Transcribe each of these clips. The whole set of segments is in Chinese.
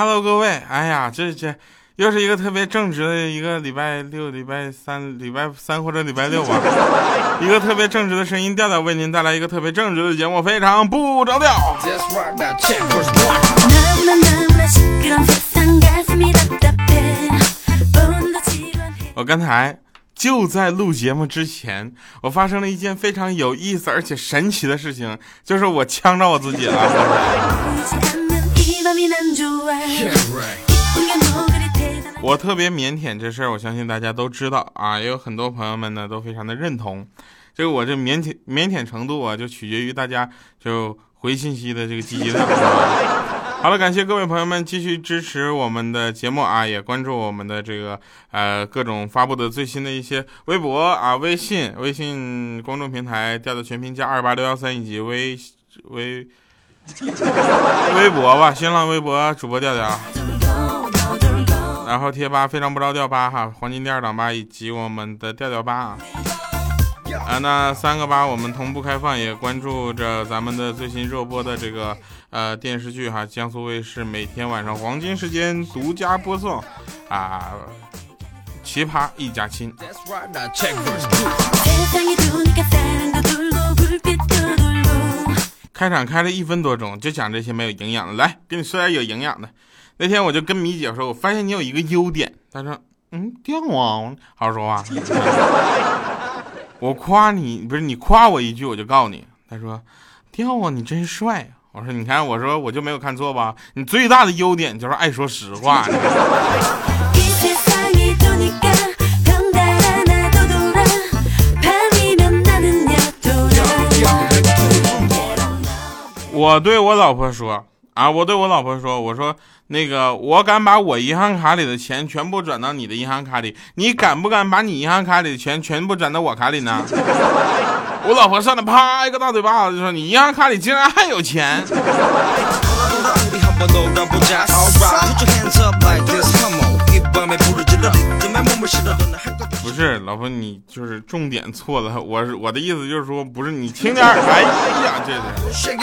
Hello，各位，哎呀，这这又是一个特别正直的一个礼拜六、礼拜三、礼拜三或者礼拜六吧，一个特别正直的声音调调为您带来一个特别正直的节目，非常不着调。我刚才就在录节目之前，我发生了一件非常有意思而且神奇的事情，就是我呛着我自己了。我特别腼腆，这事儿我相信大家都知道啊，也有很多朋友们呢都非常的认同。这个我这腼腆腼腆程度啊，就取决于大家就回信息的这个积极量。好了，感谢各位朋友们继续支持我们的节目啊，也关注我们的这个呃各种发布的最新的一些微博啊、微信、微信公众平台调的全拼加二八六幺三以及微微。微博吧，新浪微博主播调调，然后贴吧非常不着调吧哈，黄金第二档吧以及我们的调调吧啊，啊那三个吧我们同步开放，也关注着咱们的最新热播的这个呃电视剧哈，江苏卫视每天晚上黄金时间独家播送啊，奇葩一家亲。开场开了一分多钟，就讲这些没有营养的。来，给你说点有营养的。那天我就跟米姐说，我发现你有一个优点。她说：“嗯，掉啊，好好说话。”我夸你，不是你夸我一句，我就告诉你。她说：“掉啊，你真帅。”我说：“你看，我说我就没有看错吧？你最大的优点就是爱说实话。”我对我老婆说啊，我对我老婆说，我说那个，我敢把我银行卡里的钱全部转到你的银行卡里，你敢不敢把你银行卡里的钱全部转到我卡里呢？我老婆上来啪一个大嘴巴子，就说你银行卡里竟然还有钱。不是老婆，你就是重点错了。我是我的意思就是说，不是你轻点。哎呀，这是，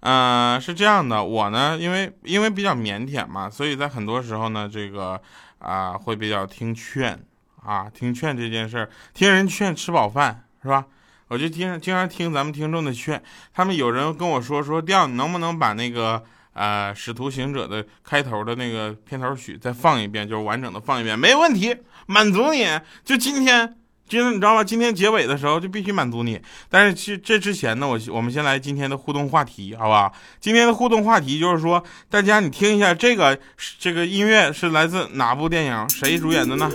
嗯，是这样的。我呢，因为因为比较腼腆嘛，所以在很多时候呢，这个啊会比较听劝啊，听劝这件事儿，听人劝吃饱饭是吧？我就经常经常听咱们听众的劝，他们有人跟我说说，调你能不能把那个。呃，使徒行者的开头的那个片头曲再放一遍，就是完整的放一遍，没问题，满足你。就今天，今天你知道吗？今天结尾的时候就必须满足你。但是其这之前呢，我我们先来今天的互动话题，好吧？今天的互动话题就是说，大家你听一下这个这个音乐是来自哪部电影，谁主演的呢？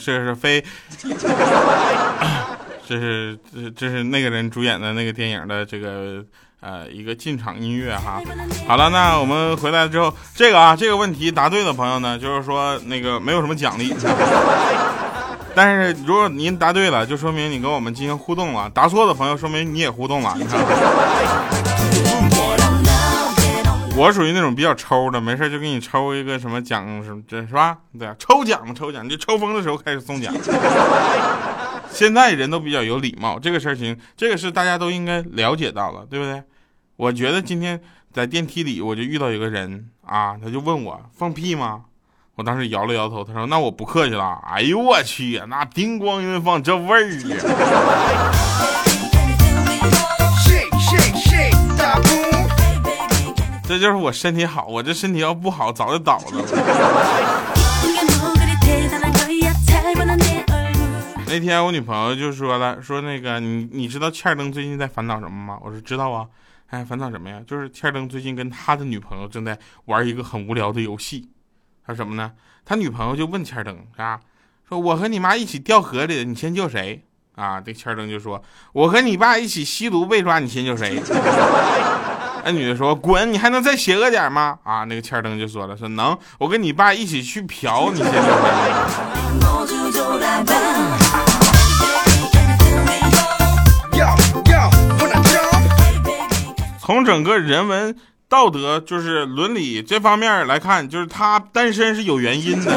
啊，这个这是非，这是这这是那个人主演的那个电影的这个呃一个进场音乐哈。好了，那我们回来之后，这个啊这个问题答对的朋友呢，就是说那个没有什么奖励。但是如果您答对了，就说明你跟我们进行互动了；答错的朋友，说明你也互动了。你看，我属于那种比较抽的，没事就给你抽一个什么奖什么，这是吧？对啊，抽奖嘛，抽奖，就抽风的时候开始送奖。现在人都比较有礼貌，这个事情，这个是大家都应该了解到了，对不对？我觉得今天在电梯里，我就遇到一个人啊，他就问我放屁吗？我当时摇了摇头，他说：“那我不客气了。”哎呦我去，那叮咣一放这味儿呀！这就是我身体好，我这身体要不好早就倒了。那天我女朋友就说了，说那个你你知道欠灯最近在烦恼什么吗？我说知道啊。哎，烦恼什么呀？就是欠灯最近跟他的女朋友正在玩一个很无聊的游戏。他说什么呢？他女朋友就问欠灯啊，说我和你妈一起掉河里，你先救谁？啊，这欠灯就说，我和你爸一起吸毒被抓，你先救谁？那女的说，滚，你还能再邪恶点吗？啊，那个欠灯就说了，说能，我跟你爸一起去嫖，你先救谁？从整个人文道德，就是伦理这方面来看，就是他单身是有原因的。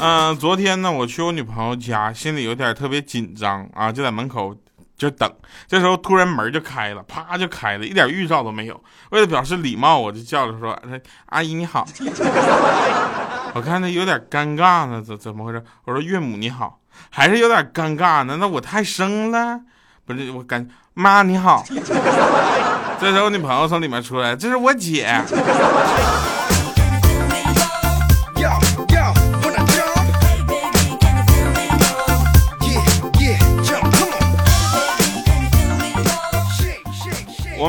嗯，昨天呢，我去我女朋友家，心里有点特别紧张啊，就在门口就等。这时候突然门就开了，啪就开了，一点预兆都没有。为了表示礼貌，我就叫着说：“阿姨你好。”我看她有点尴尬呢，怎怎么回事？我说：“岳母你好。”还是有点尴尬呢，那我太生了，不是我感妈你好，这时候我女朋友从里面出来，这是我姐。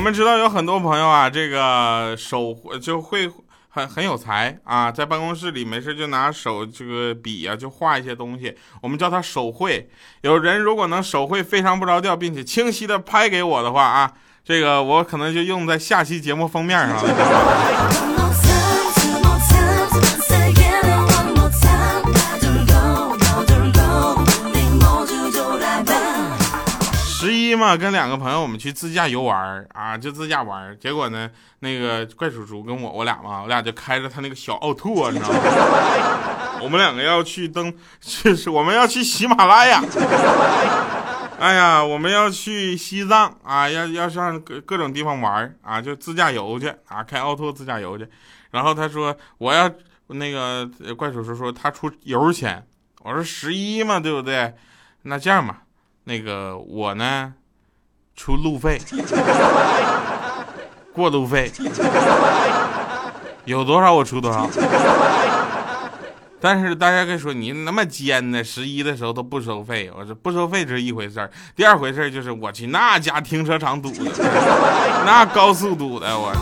们知道有很多朋友啊，这个手就会。很很有才啊，在办公室里没事就拿手这个笔啊，就画一些东西，我们叫他手绘。有人如果能手绘非常不着调，并且清晰的拍给我的话啊，这个我可能就用在下期节目封面上了。嘛，跟两个朋友我们去自驾游玩啊，就自驾玩结果呢，那个怪叔叔跟我我俩嘛，我俩就开着他那个小奥拓，你知道吗？我们两个要去登，就是我们要去喜马拉雅。哎呀，我们要去西藏啊，要要上各各种地方玩啊，就自驾游去啊，开奥拓自驾游去。然后他说我要那个怪叔叔说他出油钱，我说十一嘛，对不对？那这样吧，那个我呢？出路费，过路费，有多少我出多少。但是大家可以说你那么尖呢，十一的时候都不收费。我说不收费这是一回事儿，第二回事儿就是我去那家停车场堵的，那高速堵的我。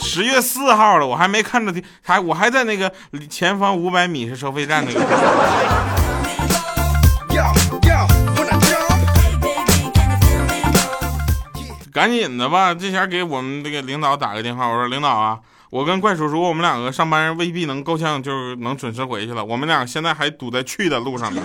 十月四号了，我还没看着停，还我还在那个前方五百米是收费站那个。赶紧的吧，这前给我们这个领导打个电话，我说领导啊，我跟怪叔叔我们两个上班未必能够呛，就是能准时回去了。我们俩现在还堵在去的路上呢。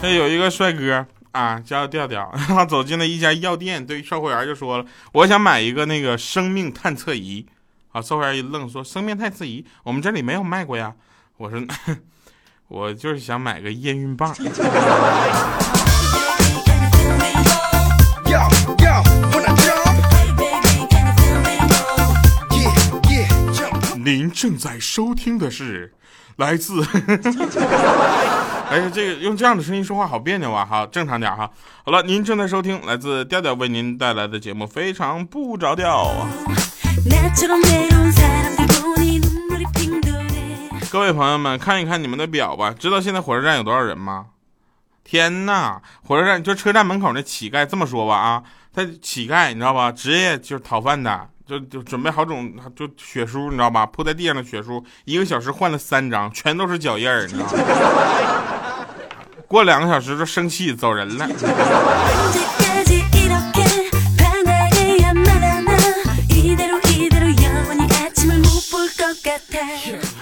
这 有一个帅哥啊，叫调调，然后走进了一家药店，对售货员就说了：“我想买一个那个生命探测仪。”啊，售货员一愣，说：“生命探测仪，我们这里没有卖过呀。”我说。我就是想买个验孕棒。您正在收听的是来自 哎，这个用这样的声音说话好别扭啊！哈，正常点哈。好了，您正在收听来自调调为您带来的节目，非常不着调。各位朋友们，看一看你们的表吧，知道现在火车站有多少人吗？天呐，火车站就车站门口那乞丐，这么说吧啊，他乞丐你知道吧，职业就是讨饭的，就就准备好种就血书，你知道吧，铺在地上的血书，一个小时换了三张，全都是脚印儿，你知道吗？过两个小时就生气走人了。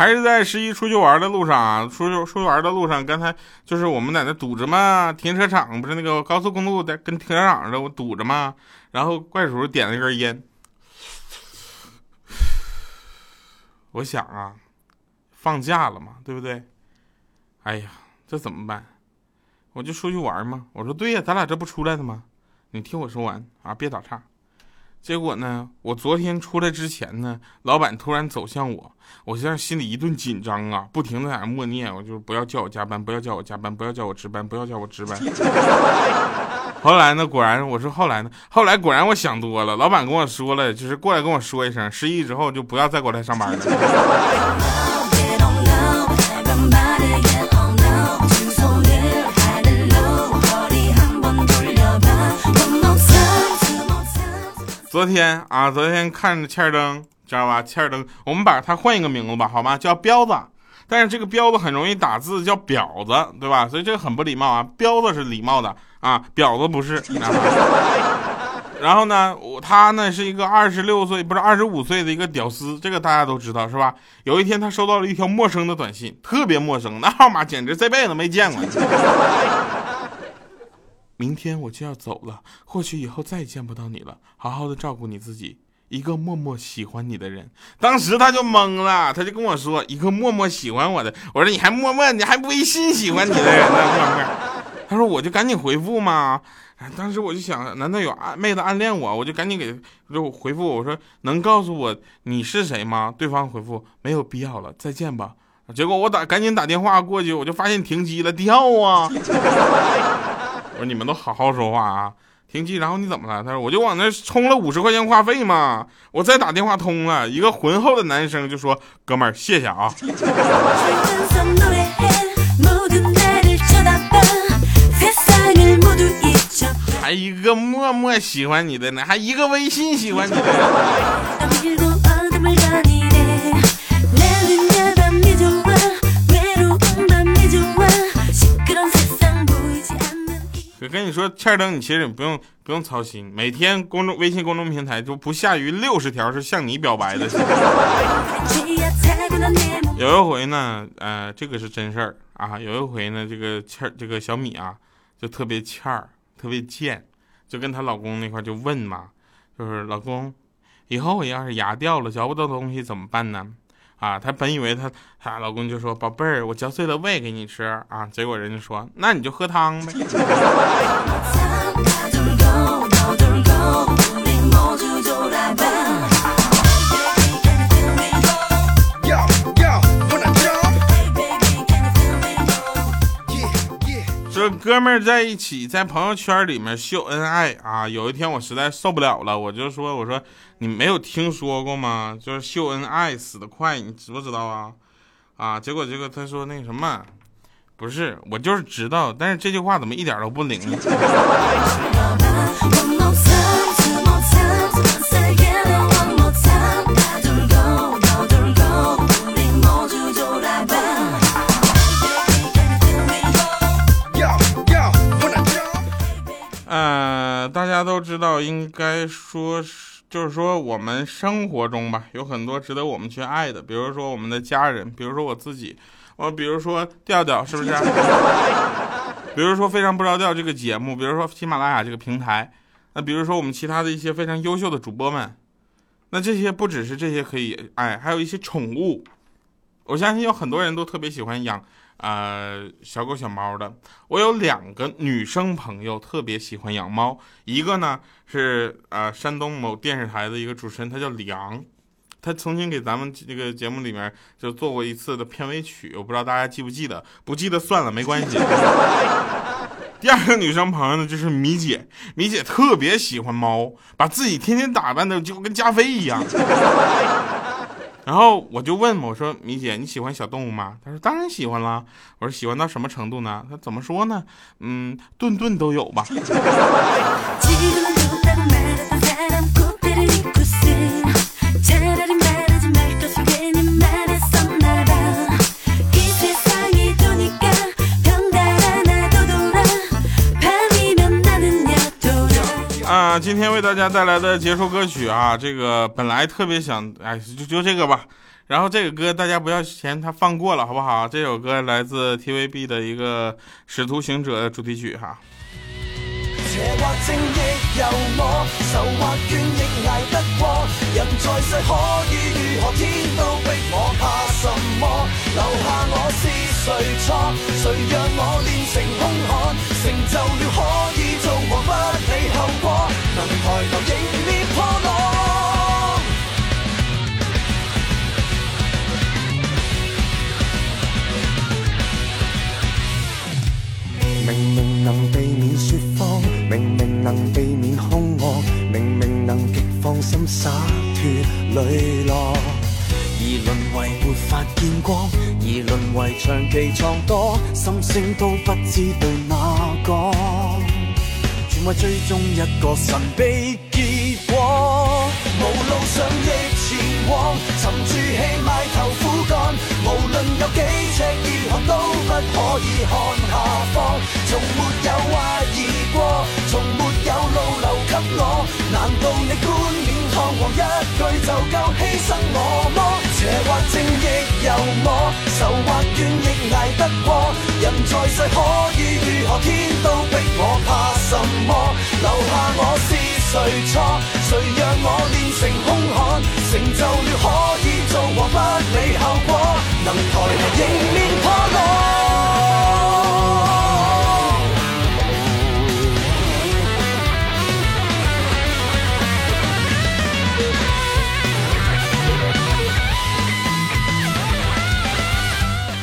还是在十一出去玩的路上啊，出去出去玩的路上，刚才就是我们在那堵着嘛，停车场不是那个高速公路在跟停车场似的，我堵着嘛。然后怪叔点了一根烟，我想啊，放假了嘛，对不对？哎呀，这怎么办？我就出去玩嘛。我说对呀，咱俩这不出来的吗？你听我说完啊，别打岔。结果呢？我昨天出来之前呢，老板突然走向我，我现在心里一顿紧张啊，不停的在那默念，我就不要叫我加班，不要叫我加班，不要叫我值班，不要叫我值班。后来呢，果然我说后来呢，后来果然我想多了，老板跟我说了，就是过来跟我说一声，失忆之后就不要再过来上班了。昨天啊，昨天看着欠儿灯，知道吧？欠儿灯，我们把它换一个名字吧，好吗？叫彪子。但是这个彪子很容易打字，叫婊子，对吧？所以这个很不礼貌啊。彪子是礼貌的啊，婊子不是。然后呢，他呢是一个二十六岁，不是二十五岁的一个屌丝，这个大家都知道是吧？有一天他收到了一条陌生的短信，特别陌生，那号码简直这辈子没见过。明天我就要走了，或许以后再也见不到你了。好好的照顾你自己，一个默默喜欢你的人。当时他就懵了，他就跟我说：“一个默默喜欢我的。”我说：“你还默默，你还微信喜欢你的人呢，” 他说：“我就赶紧回复嘛。”当时我就想，难道有妹子暗恋我？我就赶紧给就回复我说：“能告诉我你是谁吗？”对方回复：“没有必要了，再见吧。”结果我打赶紧打电话过去，我就发现停机了，掉啊。你们都好好说话啊！停机，然后你怎么了？他说我就往那充了五十块钱话费嘛。我再打电话通了，一个浑厚的男生就说：“哥们儿，谢谢啊。”还一个默默喜欢你的呢，还一个微信喜欢你的。我跟你说，欠灯，你其实也不用不用操心，每天公众微信公众平台就不下于六十条是向你表白的。有一回呢，呃，这个是真事儿啊。有一回呢，这个欠这个小米啊，就特别欠儿，特别贱，就跟她老公那块就问嘛，就是老公，以后我要是牙掉了，嚼不到东西怎么办呢？啊，她本以为她她老公就说宝贝儿，我嚼碎了喂给你吃啊，结果人家说那你就喝汤呗。哥们儿在一起，在朋友圈里面秀恩爱啊！有一天我实在受不了了，我就说：“我说你没有听说过吗？就是秀恩爱死得快，你知不知道啊？”啊！结果这个他说那什么，不是我就是知道，但是这句话怎么一点都不灵呢？家都知道，应该说是，就是说，我们生活中吧，有很多值得我们去爱的，比如说我们的家人，比如说我自己，我比如说调调，是不是？比如说非常不着调这个节目，比如说喜马拉雅这个平台，那比如说我们其他的一些非常优秀的主播们，那这些不只是这些可以爱，还有一些宠物，我相信有很多人都特别喜欢养。呃，小狗小猫的，我有两个女生朋友特别喜欢养猫，一个呢是呃山东某电视台的一个主持人，他叫李昂，他曾经给咱们这个节目里面就做过一次的片尾曲，我不知道大家记不记得，不记得算了，没关系。第二个女生朋友呢就是米姐，米姐特别喜欢猫，把自己天天打扮的就跟加菲一样。然后我就问我说米姐你喜欢小动物吗？她说当然喜欢啦。我说喜欢到什么程度呢？她怎么说呢？嗯，顿顿都有吧。今天为大家带来的结束歌曲啊，这个本来特别想，哎，就就这个吧。然后这个歌大家不要嫌它放过了，好不好？这首歌来自 TVB 的一个《使徒行者》的主题曲哈。明明能避免说谎，明明。能避免凶恶，明明能极放心洒脱磊落。而沦为没法见光，而沦为长期藏多，心声都不知对哪讲，为追踪一个神秘结果。无路上亦前往，沉住气埋头苦干，无论有几尺热寒都不可以看下方。从没有怀疑过，从没有路留给我，难道你冠冕堂皇一句就够牺牲我么？邪或正亦由我，愁或怨亦挨得过。人在世可以如何？天都逼我，怕什么？留下我是谁错？谁让我练成凶悍？成就了可以做王，不理后果，能抬头迎面破落。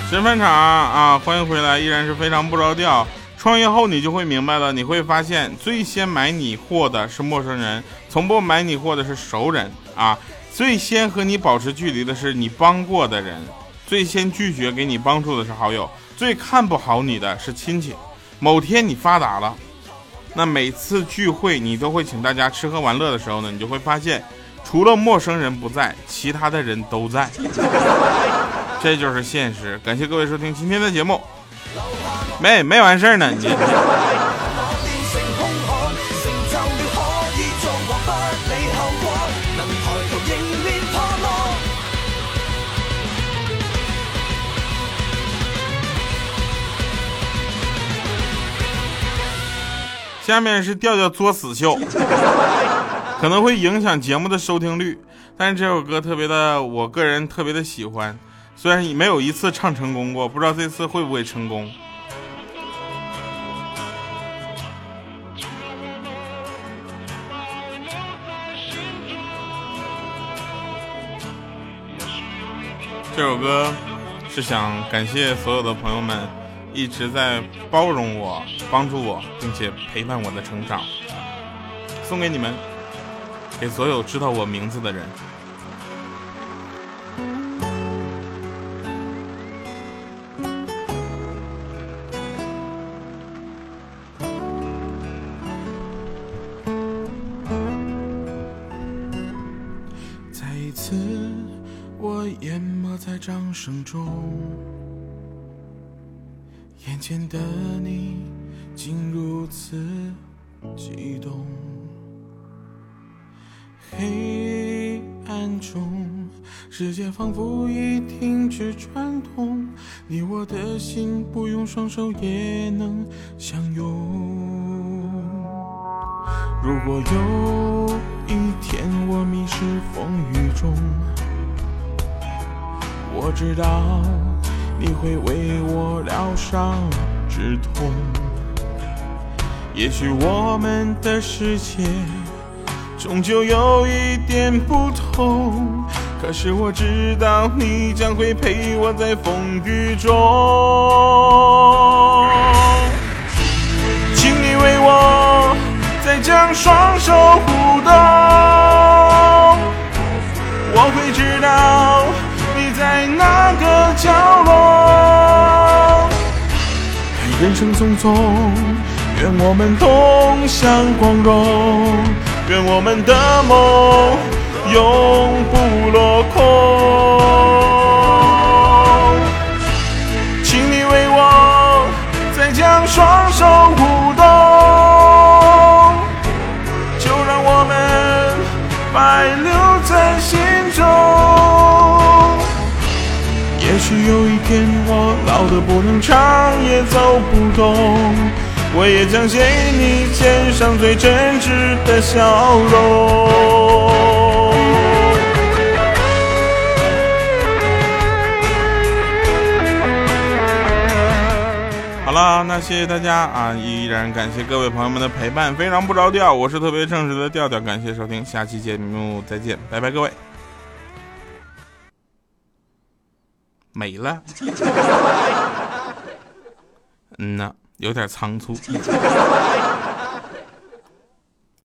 神饭场啊，欢迎回来，依然是非常不着调。创业后你就会明白了，你会发现最先买你货的是陌生人，从不买你货的是熟人啊。最先和你保持距离的是你帮过的人，最先拒绝给你帮助的是好友，最看不好你的是亲戚。某天你发达了，那每次聚会你都会请大家吃喝玩乐的时候呢，你就会发现，除了陌生人不在，其他的人都在。这就是现实。感谢各位收听今天的节目。没没完事儿呢，你。下面是调调作死秀，可能会影响节目的收听率，但是这首歌特别的，我个人特别的喜欢。虽然没有一次唱成功过，不知道这次会不会成功。这首歌是想感谢所有的朋友们一直在包容我、帮助我，并且陪伴我的成长，送给你们，给所有知道我名字的人。声中，眼前的你竟如此激动。黑暗中，世界仿佛已停止转动，你我的心不用双手也能相拥。如果有一天我迷失风雨中。我知道你会为我疗伤止痛，也许我们的世界终究有一点不同，可是我知道你将会陪我在风雨中，请你为我再将双手舞动，生匆匆，愿我们同享光荣，愿我们的梦永不落空。天我老得不能唱也走不动，我也将写你肩上最真挚的笑容。好了，那谢谢大家啊！依然感谢各位朋友们的陪伴，非常不着调，我是特别正直的调调，感谢收听，下期节目再见，拜拜各位。没了，嗯呐，有点仓促。